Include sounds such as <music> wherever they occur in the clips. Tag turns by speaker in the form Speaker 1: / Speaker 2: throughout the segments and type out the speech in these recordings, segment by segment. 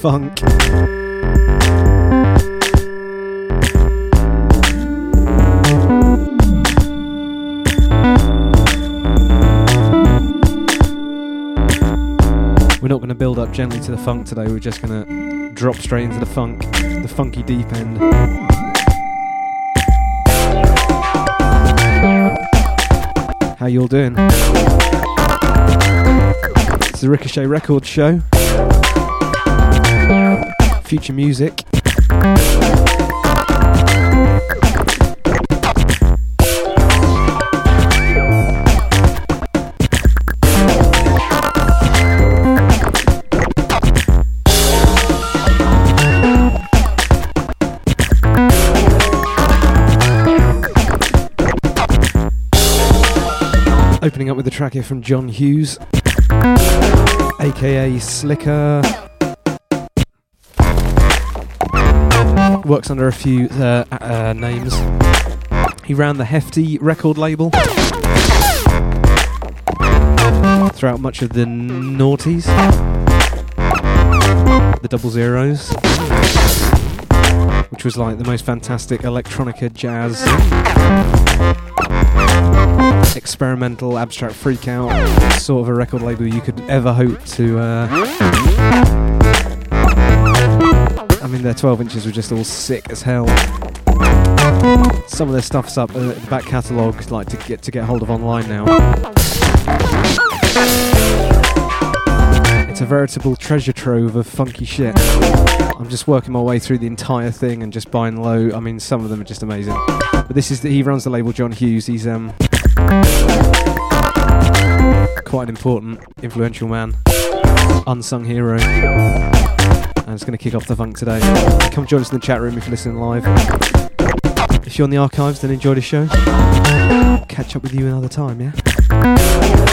Speaker 1: funk. We're not going to build up gently to the funk today, we're just going to drop straight into the funk, the funky deep end. How you all doing? It's the Ricochet Records show. Future music. Opening up with a track here from John Hughes, aka Slicker. Works under a few uh, uh, names. He ran the Hefty record label. Throughout much of the noughties, the double zeros, which was like the most fantastic electronica jazz. Experimental abstract freakout sort of a record label you could ever hope to uh mean their 12 inches were just all sick as hell. Some of their stuff's up uh, the back catalogue like to get to get hold of online now. It's a veritable treasure trove of funky shit. I'm just working my way through the entire thing and just buying low I mean some of them are just amazing. But this is the, he runs the label John Hughes. He's um Quite an important, influential man. Unsung hero. And it's going to kick off the funk today. Come join us in the chat room if you're listening live. If you're on the archives, then enjoy the show. Catch up with you another time, yeah?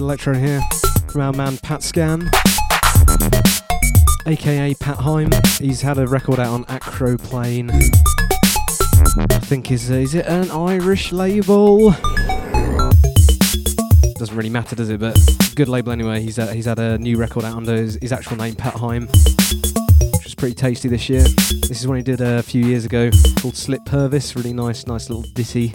Speaker 1: Uh, electro here from our man Pat Scan, aka Pat Heim. He's had a record out on Acroplane. I think is uh, is it an Irish label? Doesn't really matter, does it? But good label anyway. He's uh, he's had a new record out under his, his actual name, Pat Heim, which was pretty tasty this year. This is one he did a few years ago called Slip Purvis. Really nice, nice little ditty.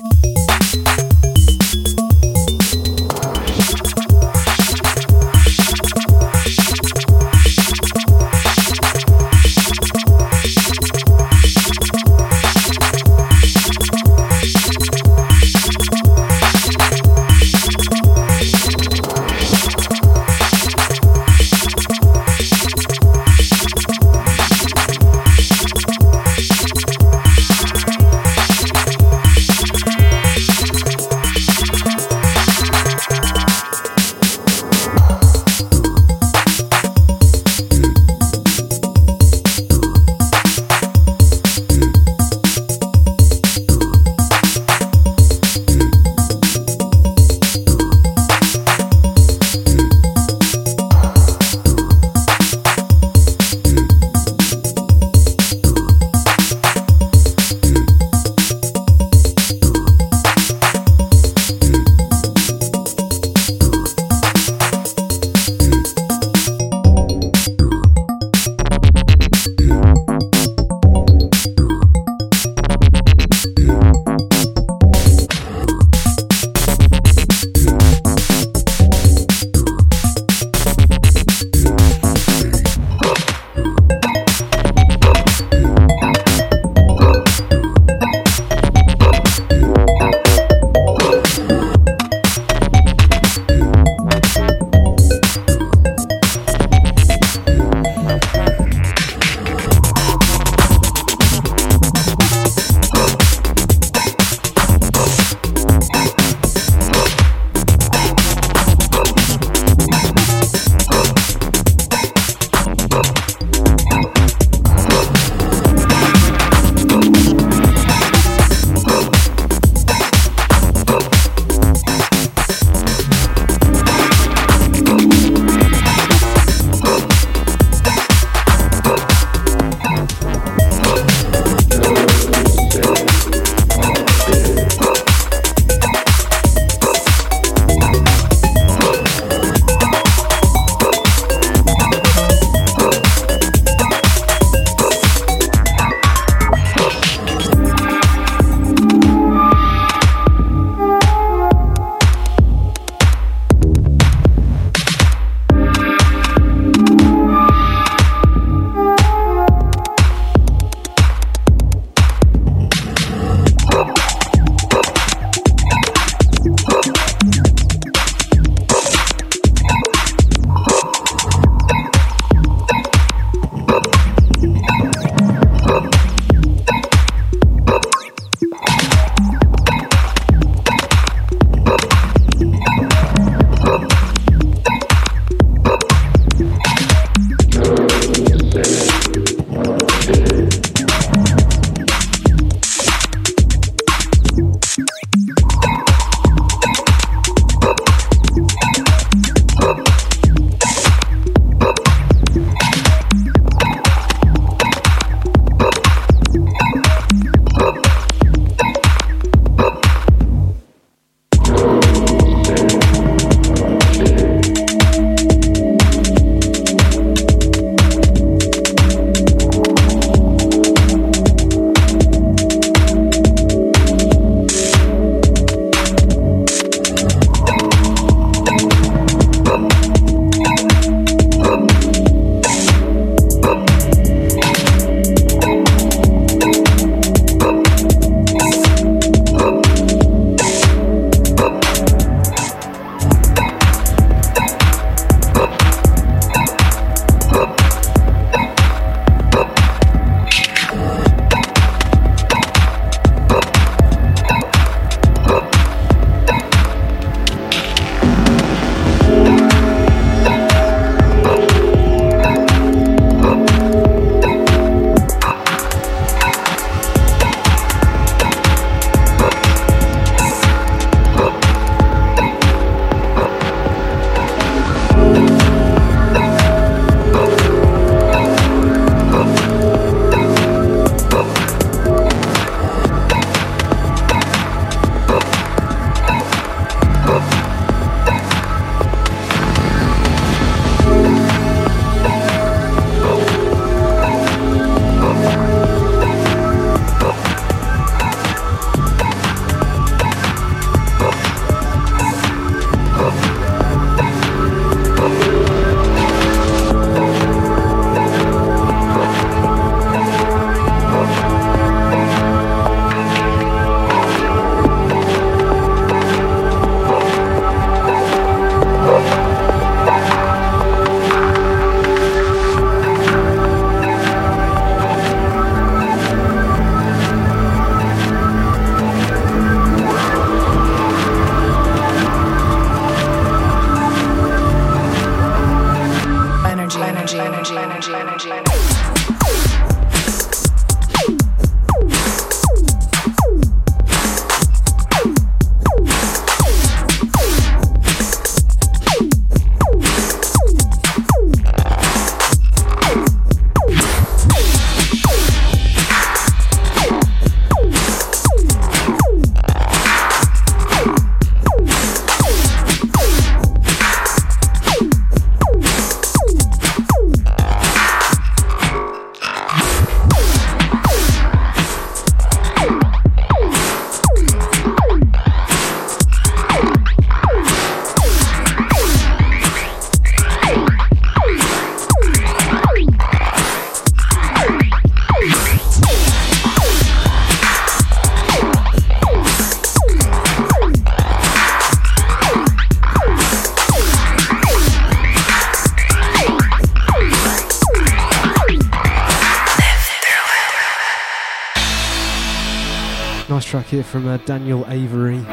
Speaker 1: Track here from uh, Daniel Avery. The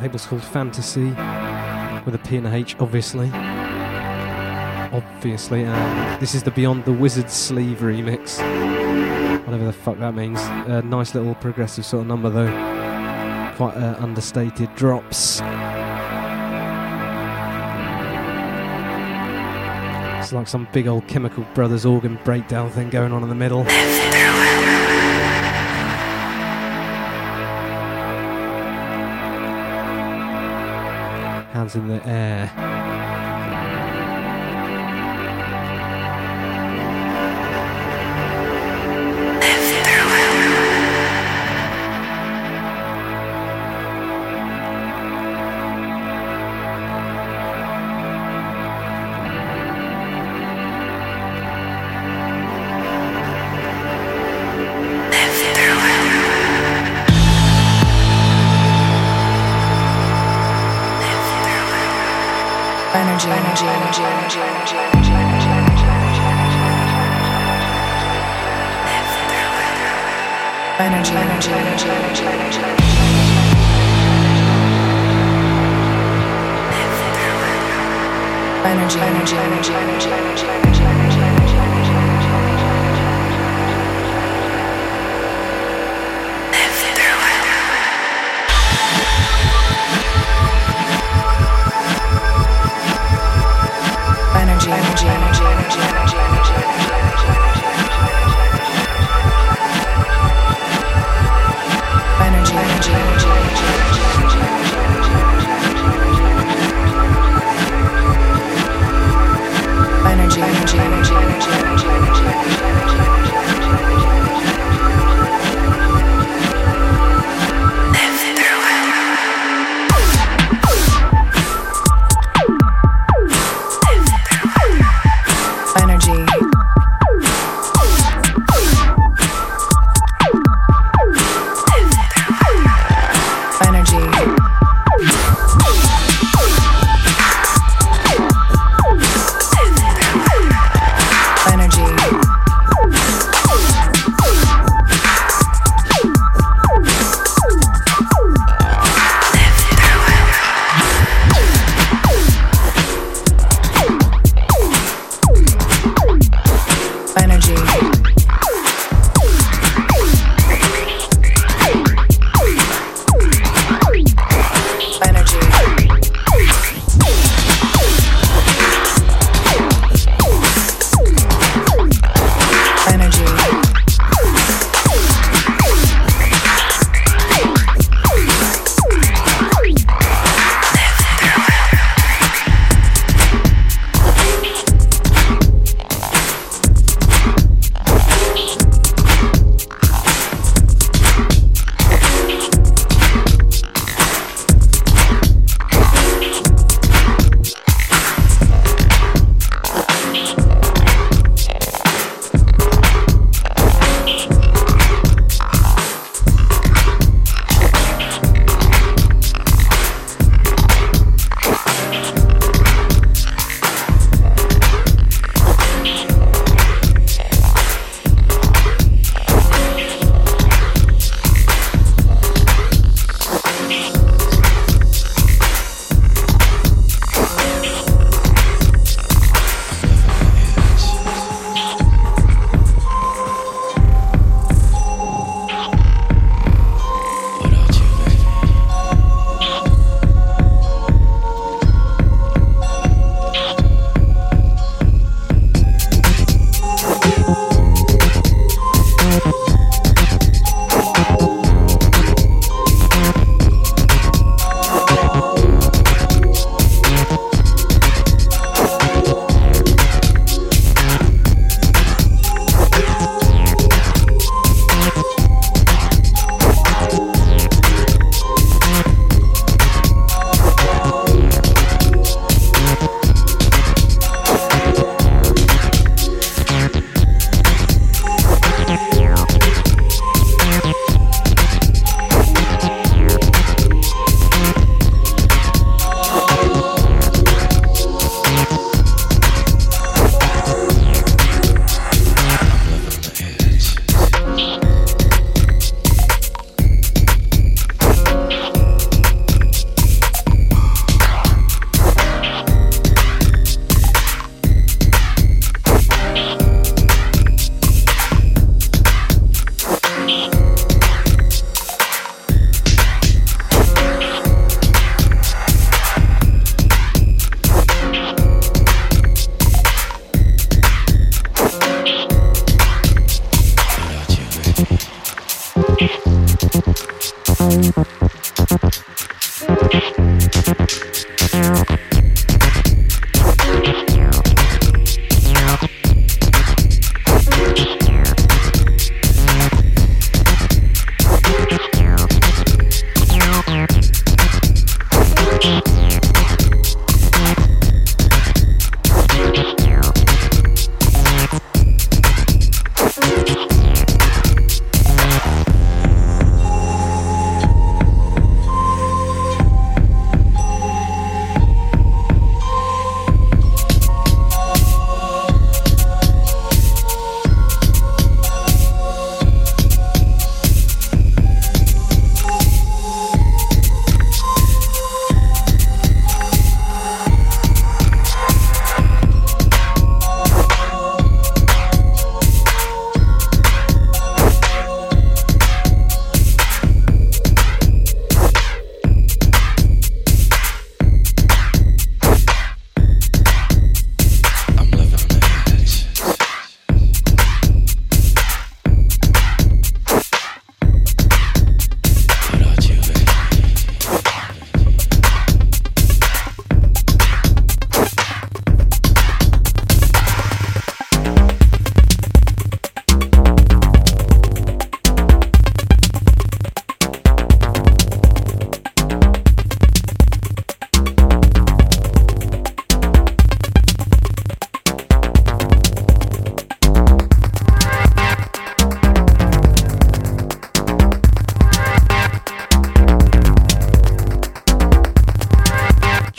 Speaker 1: label's called Phantasy, with a P and a H, obviously. Obviously, this is the Beyond the Wizard sleeve remix. Whatever the fuck that means. A nice little progressive sort of number, though. Quite uh, understated drops. It's like some big old Chemical Brothers organ breakdown thing going on in the middle. Hands in the air.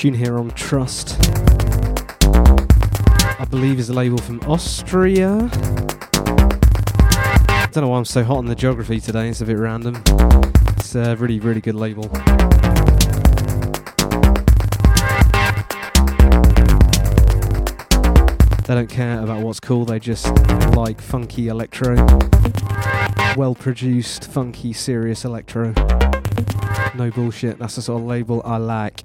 Speaker 1: Tune here on Trust. I believe is a label from Austria. I don't know why I'm so hot on the geography today, it's a bit random. It's a really, really good label. They don't care about what's cool, they just like funky electro. Well produced, funky, serious electro. No bullshit, that's the sort of label I like.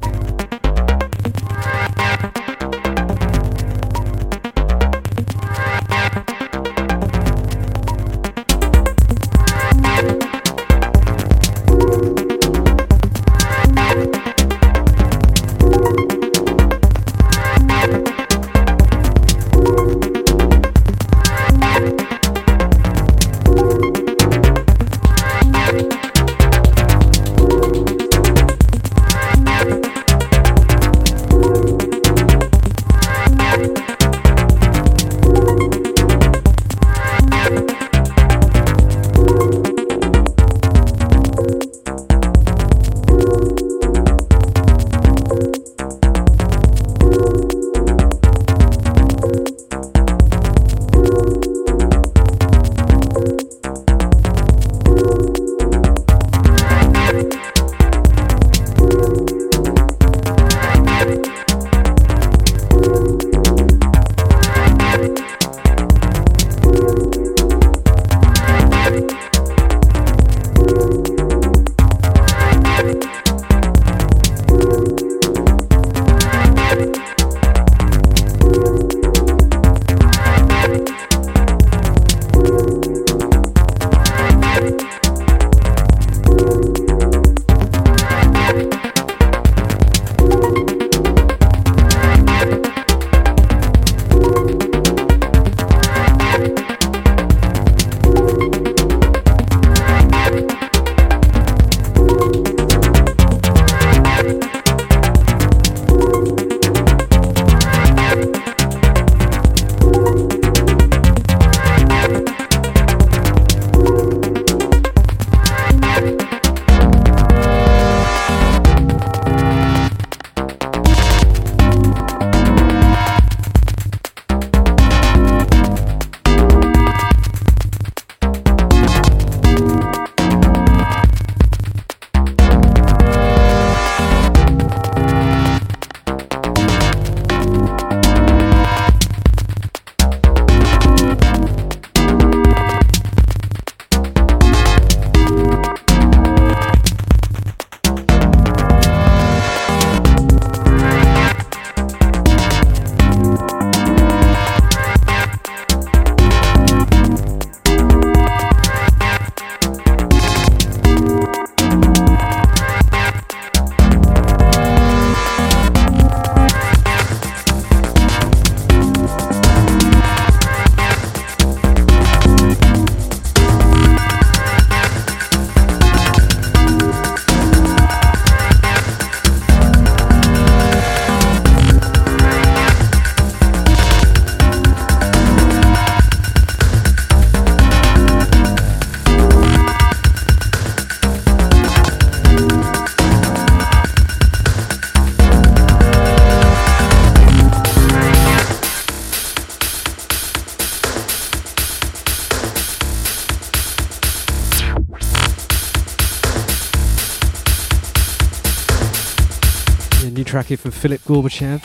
Speaker 1: Track here from Philipp Gorbachev.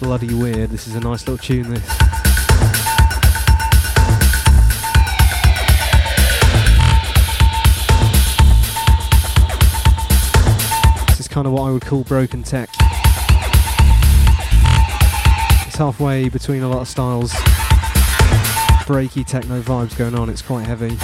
Speaker 1: Bloody weird. This is a nice little tune, this. This is kind of what I would call broken tech. It's halfway between a lot of styles breaky techno vibes going on, it's quite heavy.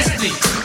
Speaker 1: Christie.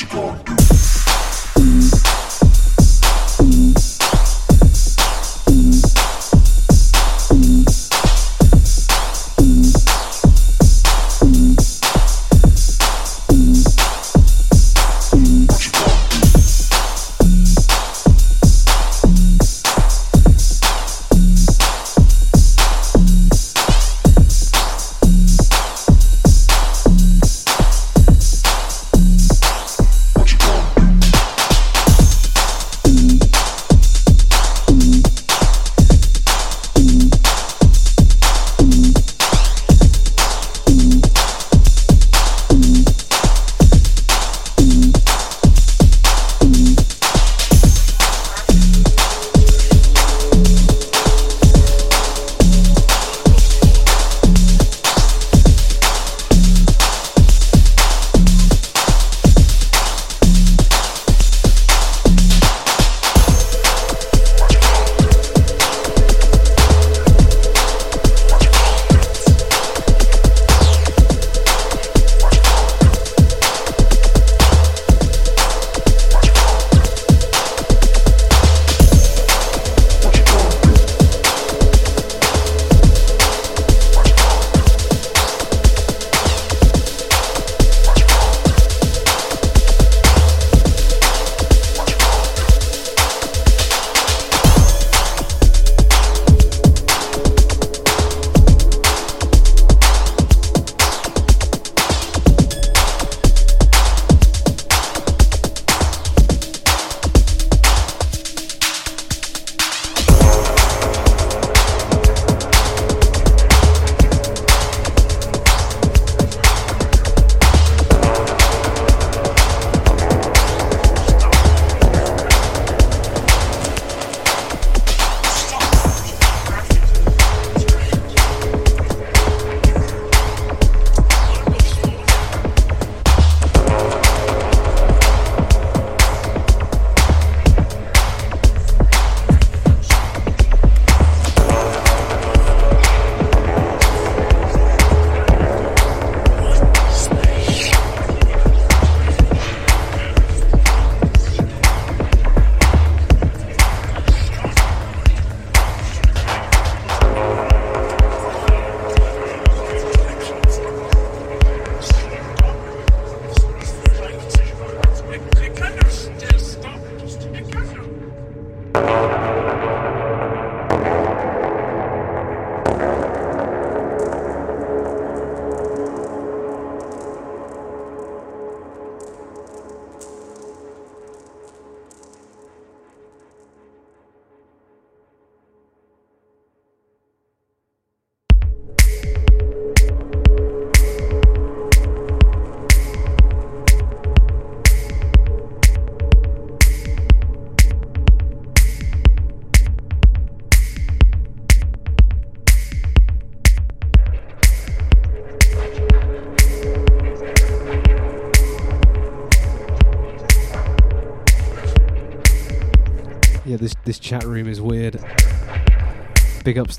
Speaker 1: you gonna do?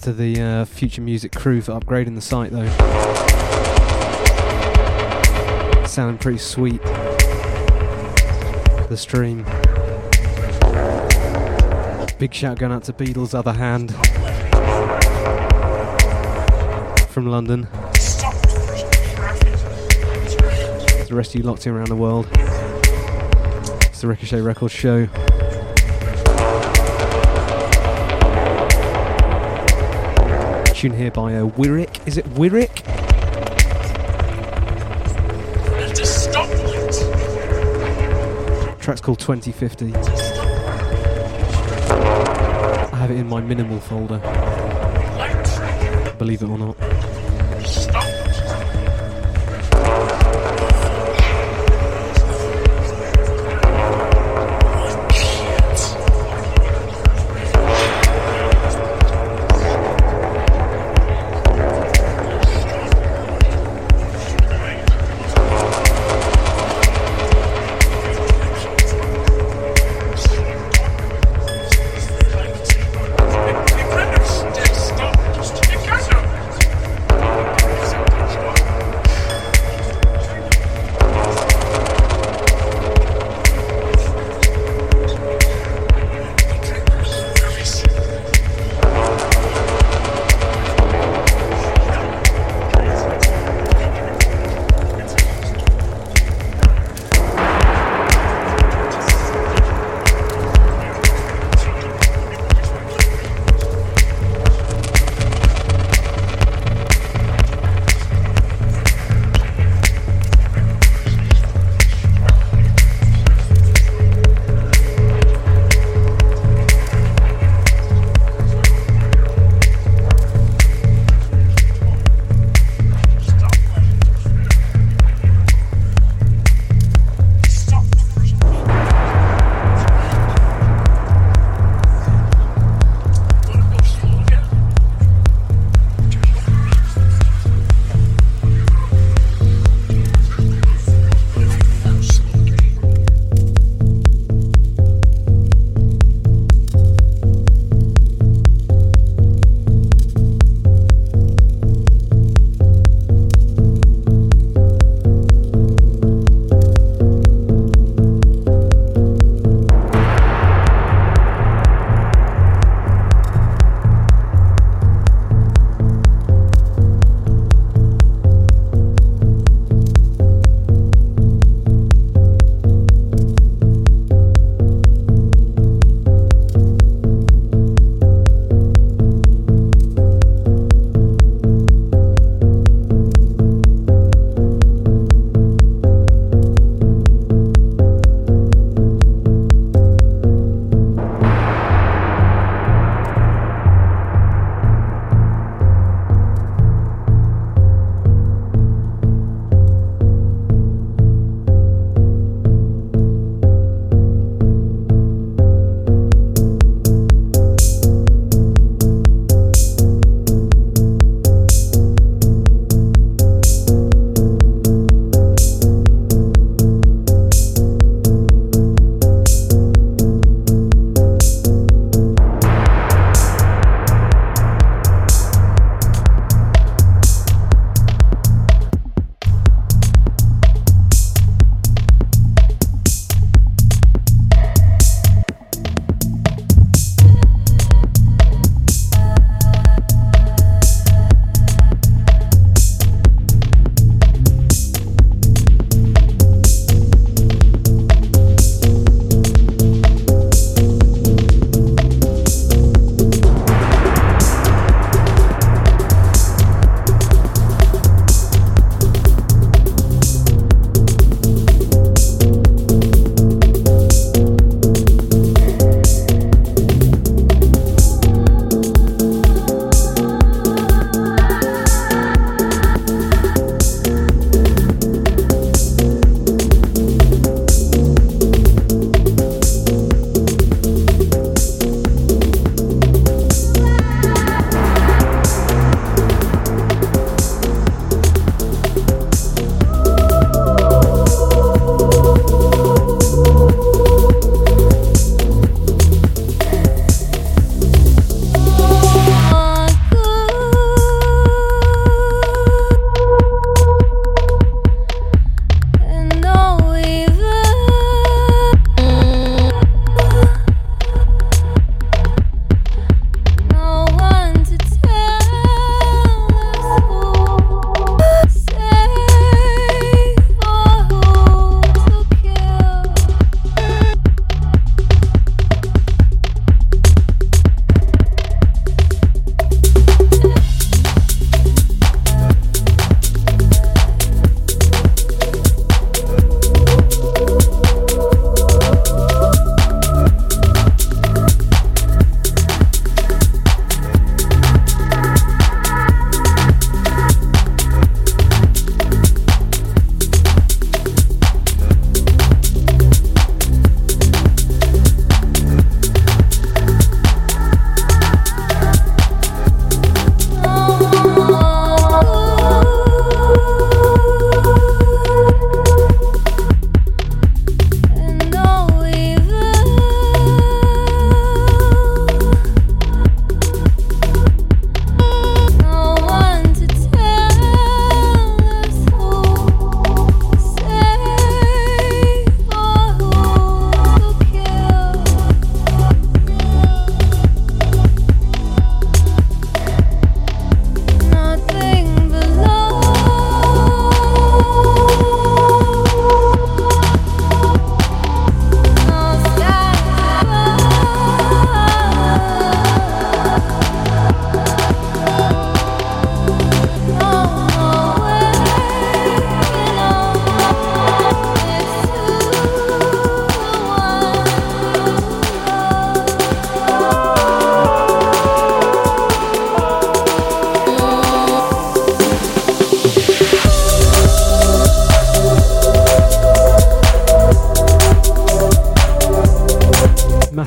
Speaker 1: To the uh, Future Music crew for upgrading the site though. Sounding pretty sweet. The stream. Big shout going out to Beatles Other Hand from London. The rest of you locked in around the world. It's the Ricochet Records show. Tune here by uh, Wirrick. Is it Wirrick? Track's called 2050. I have it in my minimal folder. Believe it or not.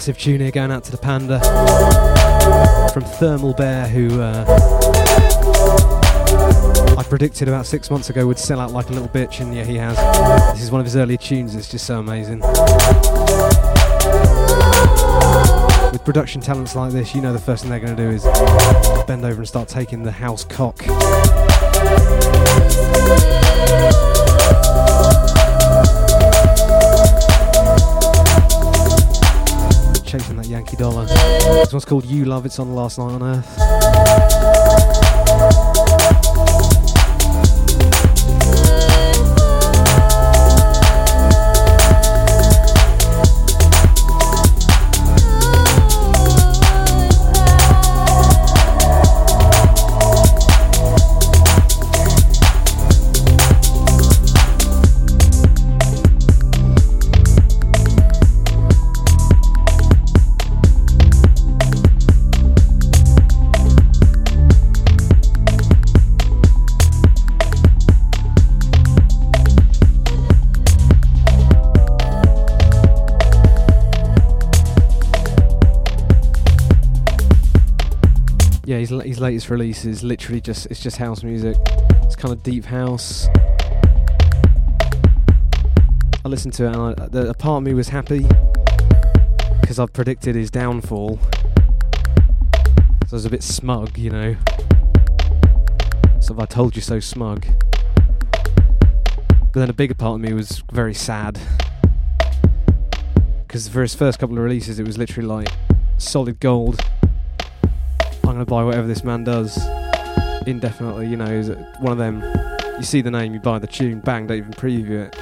Speaker 1: Massive tune here going out to the Panda from Thermal Bear, who uh, I predicted about six months ago would sell out like a little bitch, and yeah, he has. This is one of his earlier tunes, it's just so amazing. With production talents like this, you know the first thing they're going to do is bend over and start taking the house cock. Called You Love, it's on the Last Night on Earth. Latest release is literally just it's just house music. It's kind of deep house. I listened to it and I, the, a part of me was happy because I've predicted his downfall. So I was a bit smug, you know. So I told you so smug. But then a bigger part of me was very sad. Because for his first couple of releases, it was literally like solid gold. I'm going to buy whatever this man does indefinitely. You know, is one of them? You see the name, you buy the tune, bang, don't even preview it.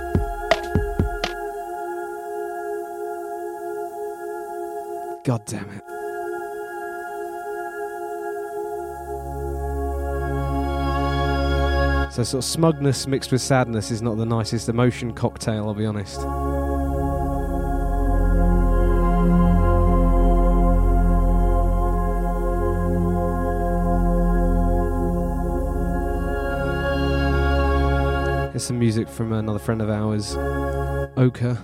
Speaker 1: God damn it. So, sort of smugness mixed with sadness is not the nicest emotion cocktail, I'll be honest. Some music from another friend of ours, Oka.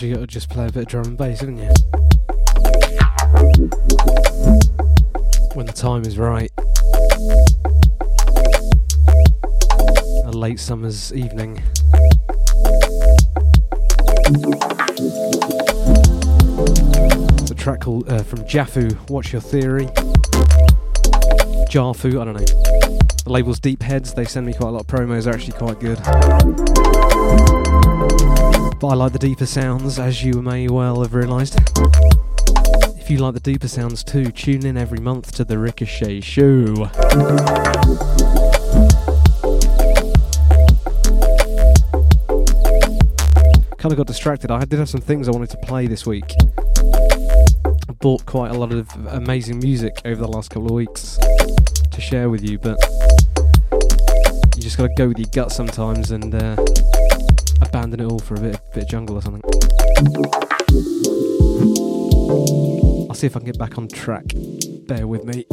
Speaker 1: Sometimes you gotta just play a bit of drum and bass, haven't you? When the time is right. A late summer's evening. It's a track called uh, from Jafu, What's Your Theory? Jarfu, I don't know. The label's Deep Heads, they send me quite a lot of promos, they're actually quite good. But I like the deeper sounds, as you may well have realised. If you like the deeper sounds too, tune in every month to the Ricochet Show. Kind of got distracted. I did have some things I wanted to play this week. I bought quite a lot of amazing music over the last couple of weeks to share with you, but just got to go with your gut sometimes and uh, abandon it all for a bit, bit of jungle or something. I'll see if I can get back on track. Bear with me.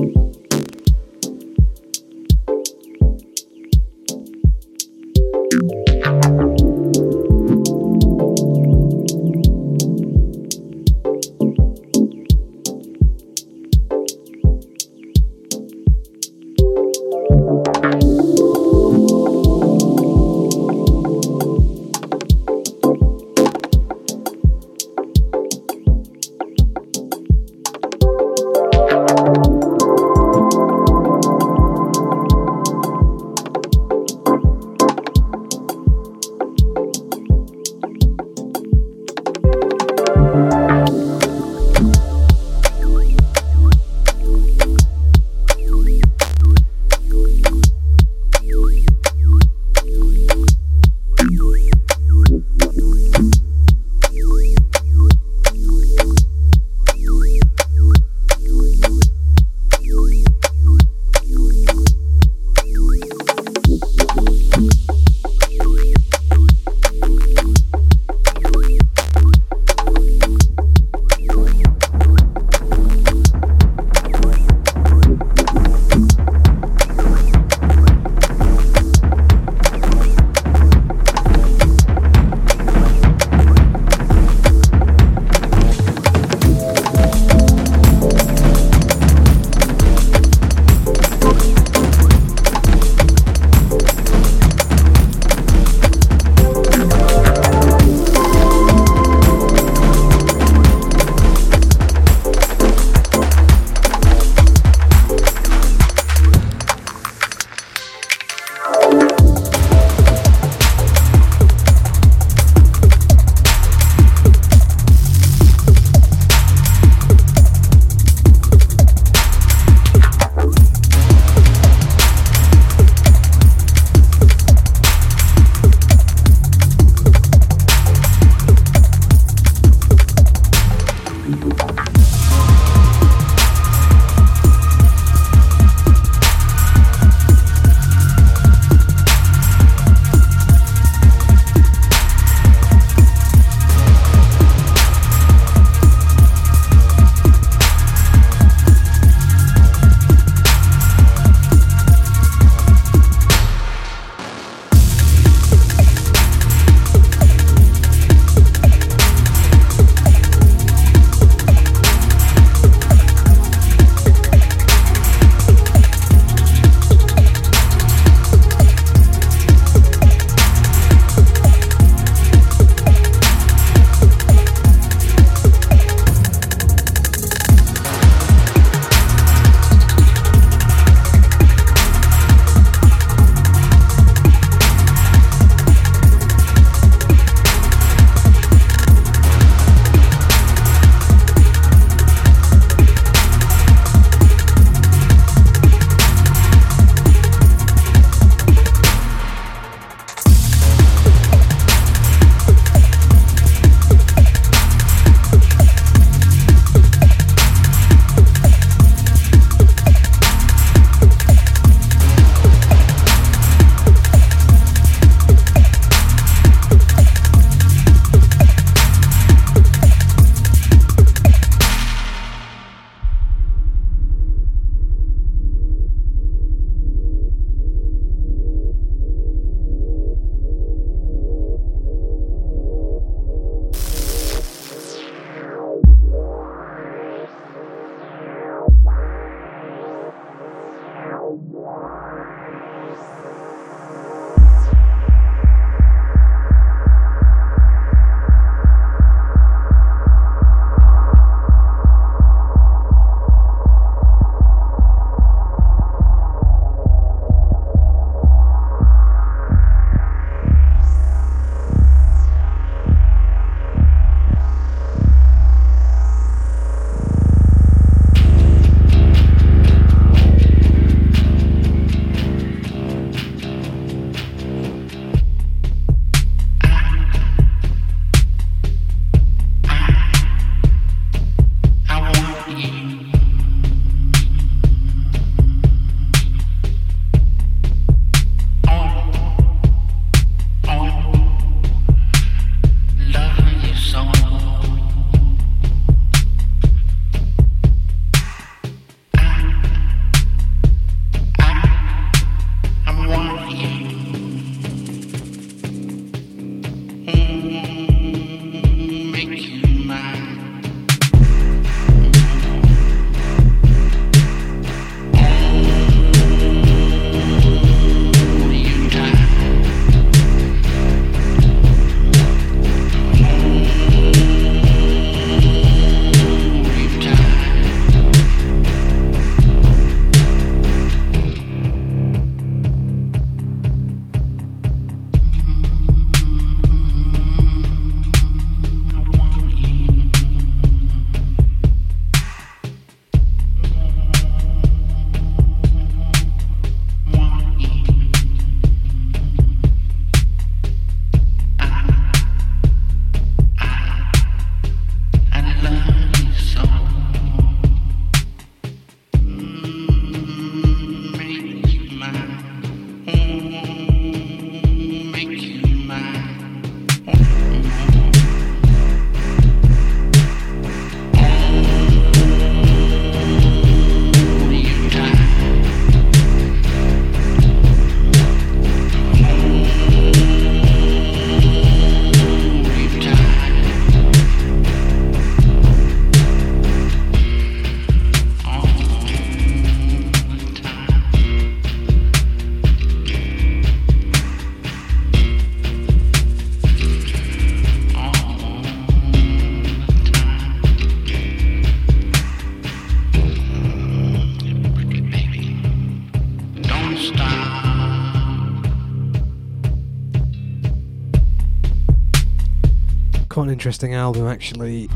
Speaker 1: Interesting album, actually.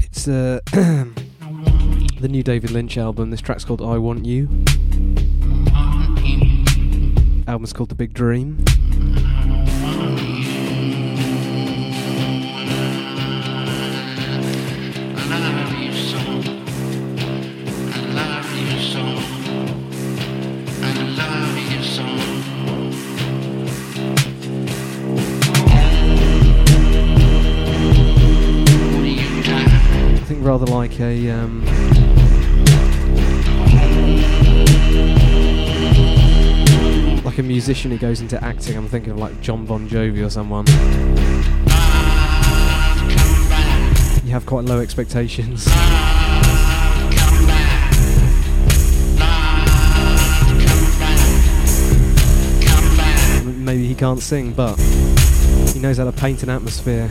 Speaker 1: It's uh, <clears throat> the new David Lynch album. This track's called I Want You. Album's called The Big Dream. Um, like a musician who goes into acting. I'm thinking of like Jon Bon Jovi or someone. You have quite low expectations. Maybe he can't sing, but he knows how to paint an atmosphere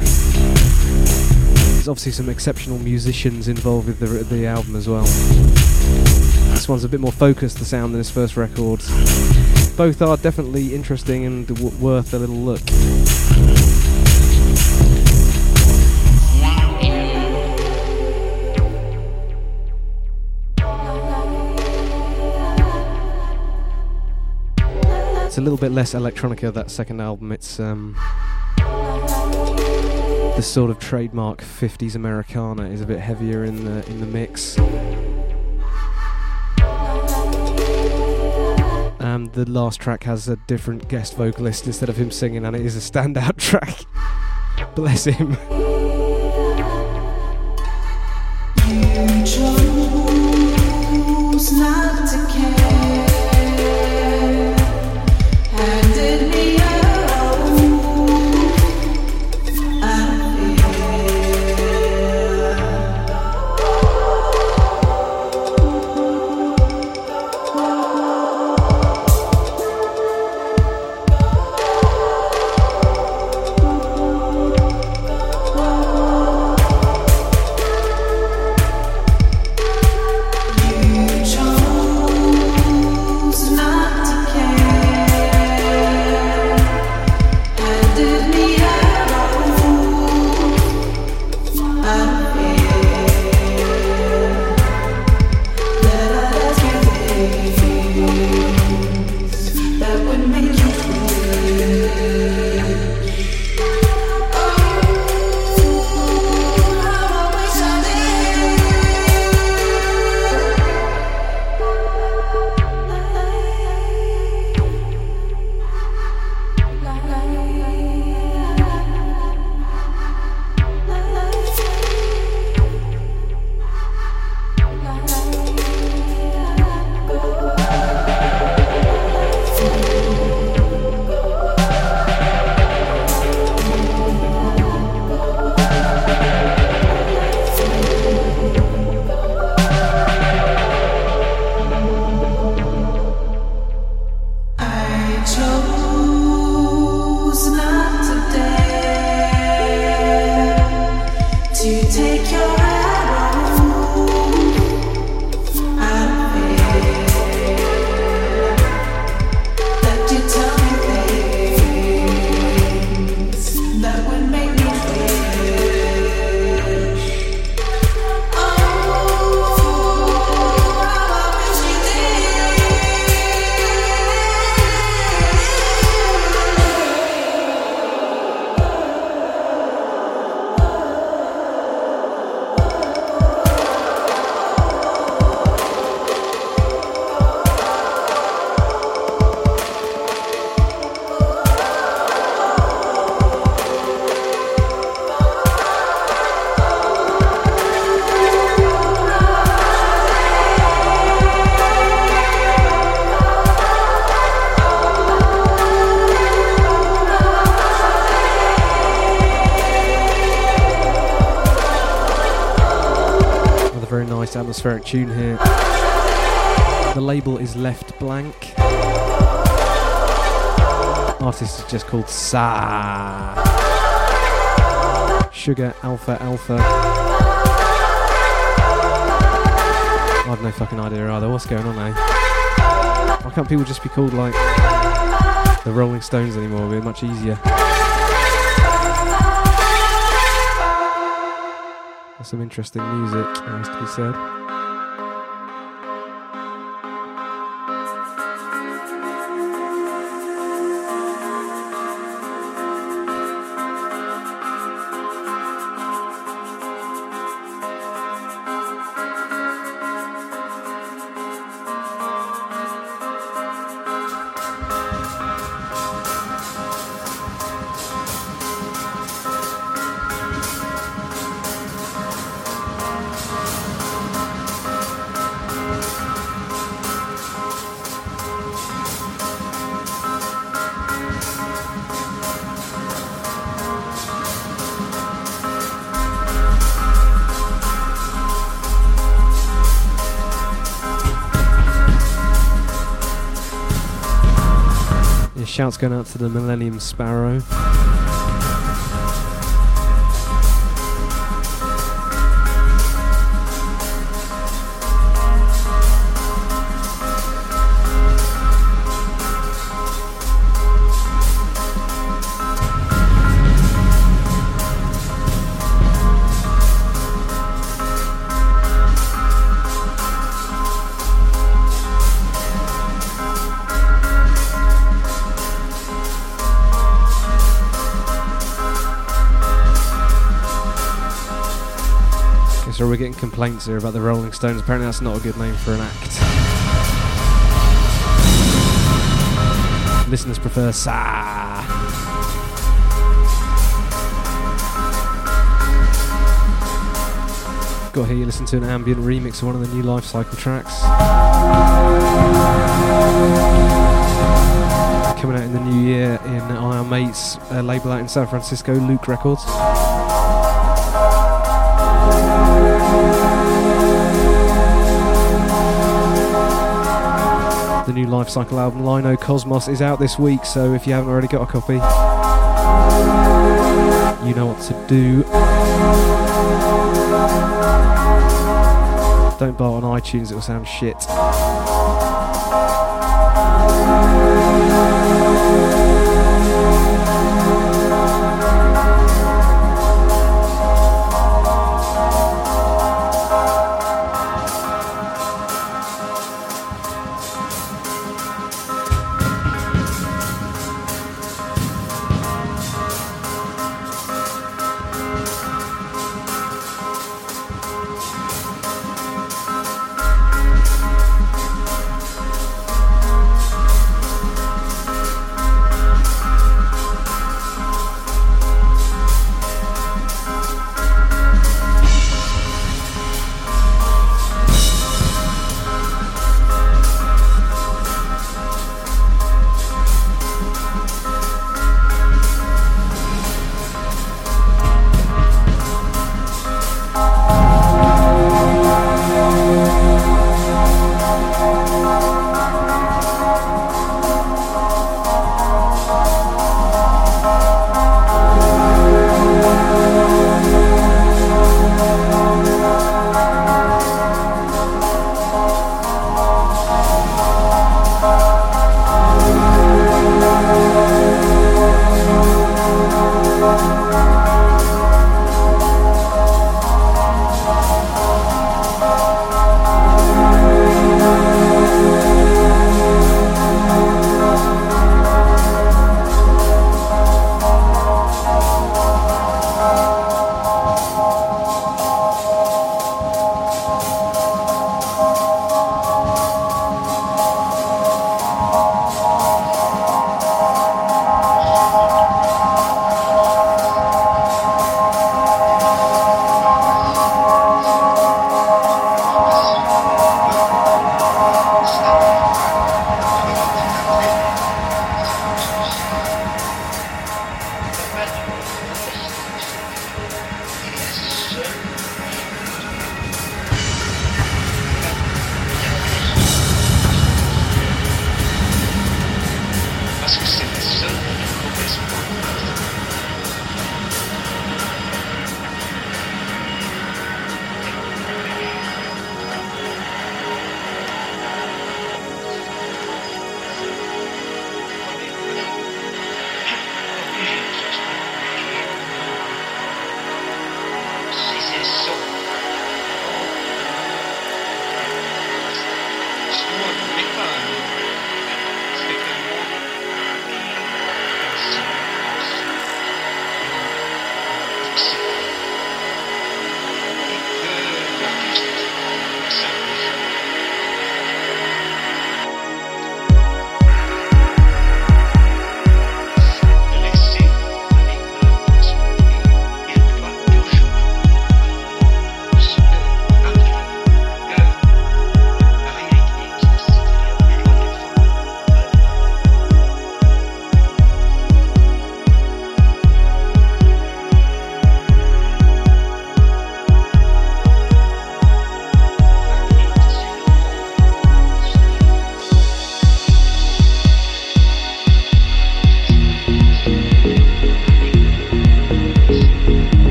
Speaker 1: obviously some exceptional musicians involved with the, the album as well. This one's a bit more focused, the sound, than his first record. Both are definitely interesting and w- worth a little look. It's a little bit less electronica that second album. It's um, the sort of trademark 50s Americana is a bit heavier in the in the mix. And the last track has a different guest vocalist instead of him singing, and it is a standout <laughs> track. Bless him. atmospheric tune here. The label is left blank. Artist is just called Sa. Sugar Alpha Alpha. I've no fucking idea either. What's going on, eh? Why can't people just be called like the Rolling Stones anymore? It'd be much easier. some interesting music, has to be said. Shouts going out to the Millennium Sparrow. Complaints here about the Rolling Stones. Apparently, that's not a good name for an act. Listeners prefer Sa. Got here, you listen to an ambient remix of one of the new Life Cycle tracks. Coming out in the new year in our mates' label out in San Francisco, Luke Records. The new Life Cycle album, Lino Cosmos, is out this week, so if you haven't already got a copy, you know what to do. Don't buy it on iTunes, it will sound shit.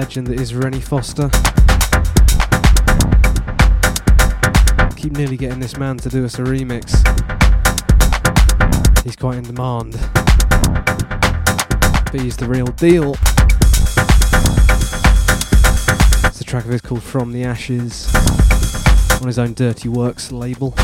Speaker 1: Legend that is Rennie Foster. Keep nearly getting this man to do us a remix. He's quite in demand. But he's the real deal. It's a track of his called From the Ashes on his own Dirty Works label.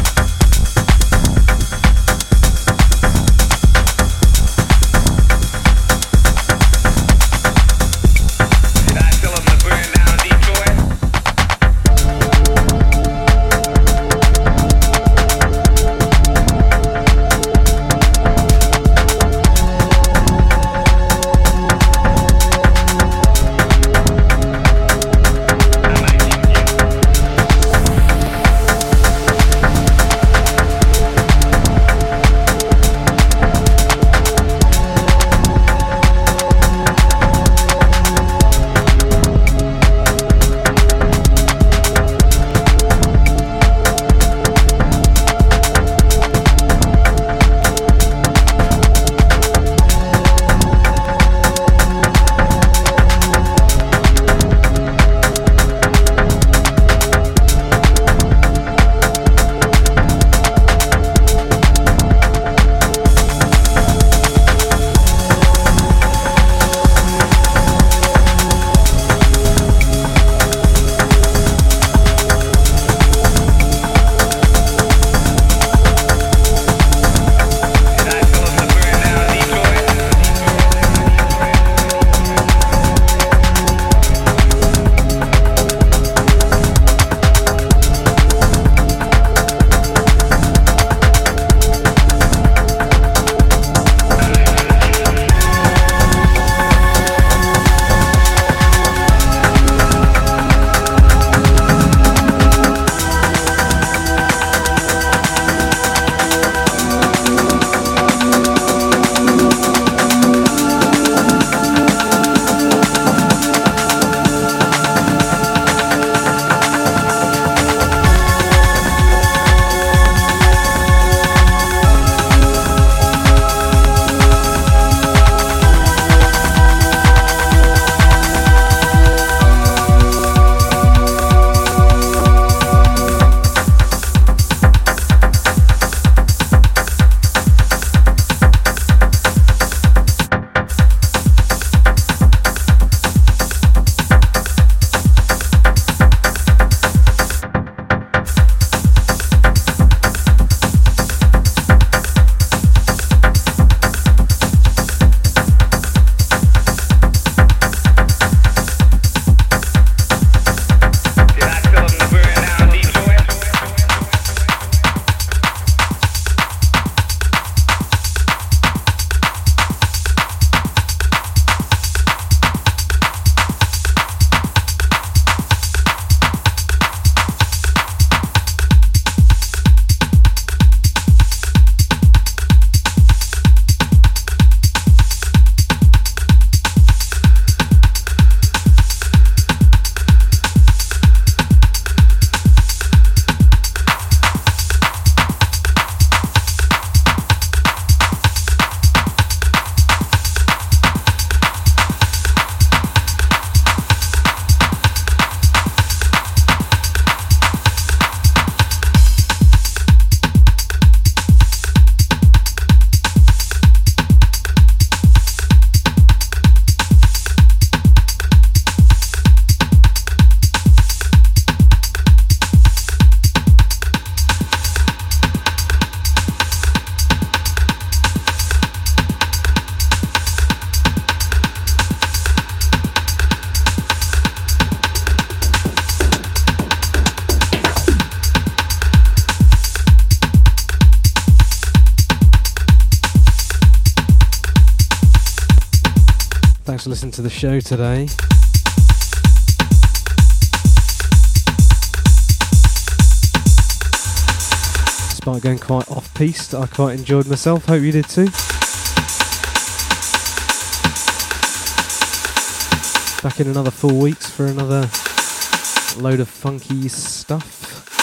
Speaker 1: To the show today. Despite going quite off piste, I quite enjoyed myself. Hope you did too. Back in another four weeks for another load of funky stuff.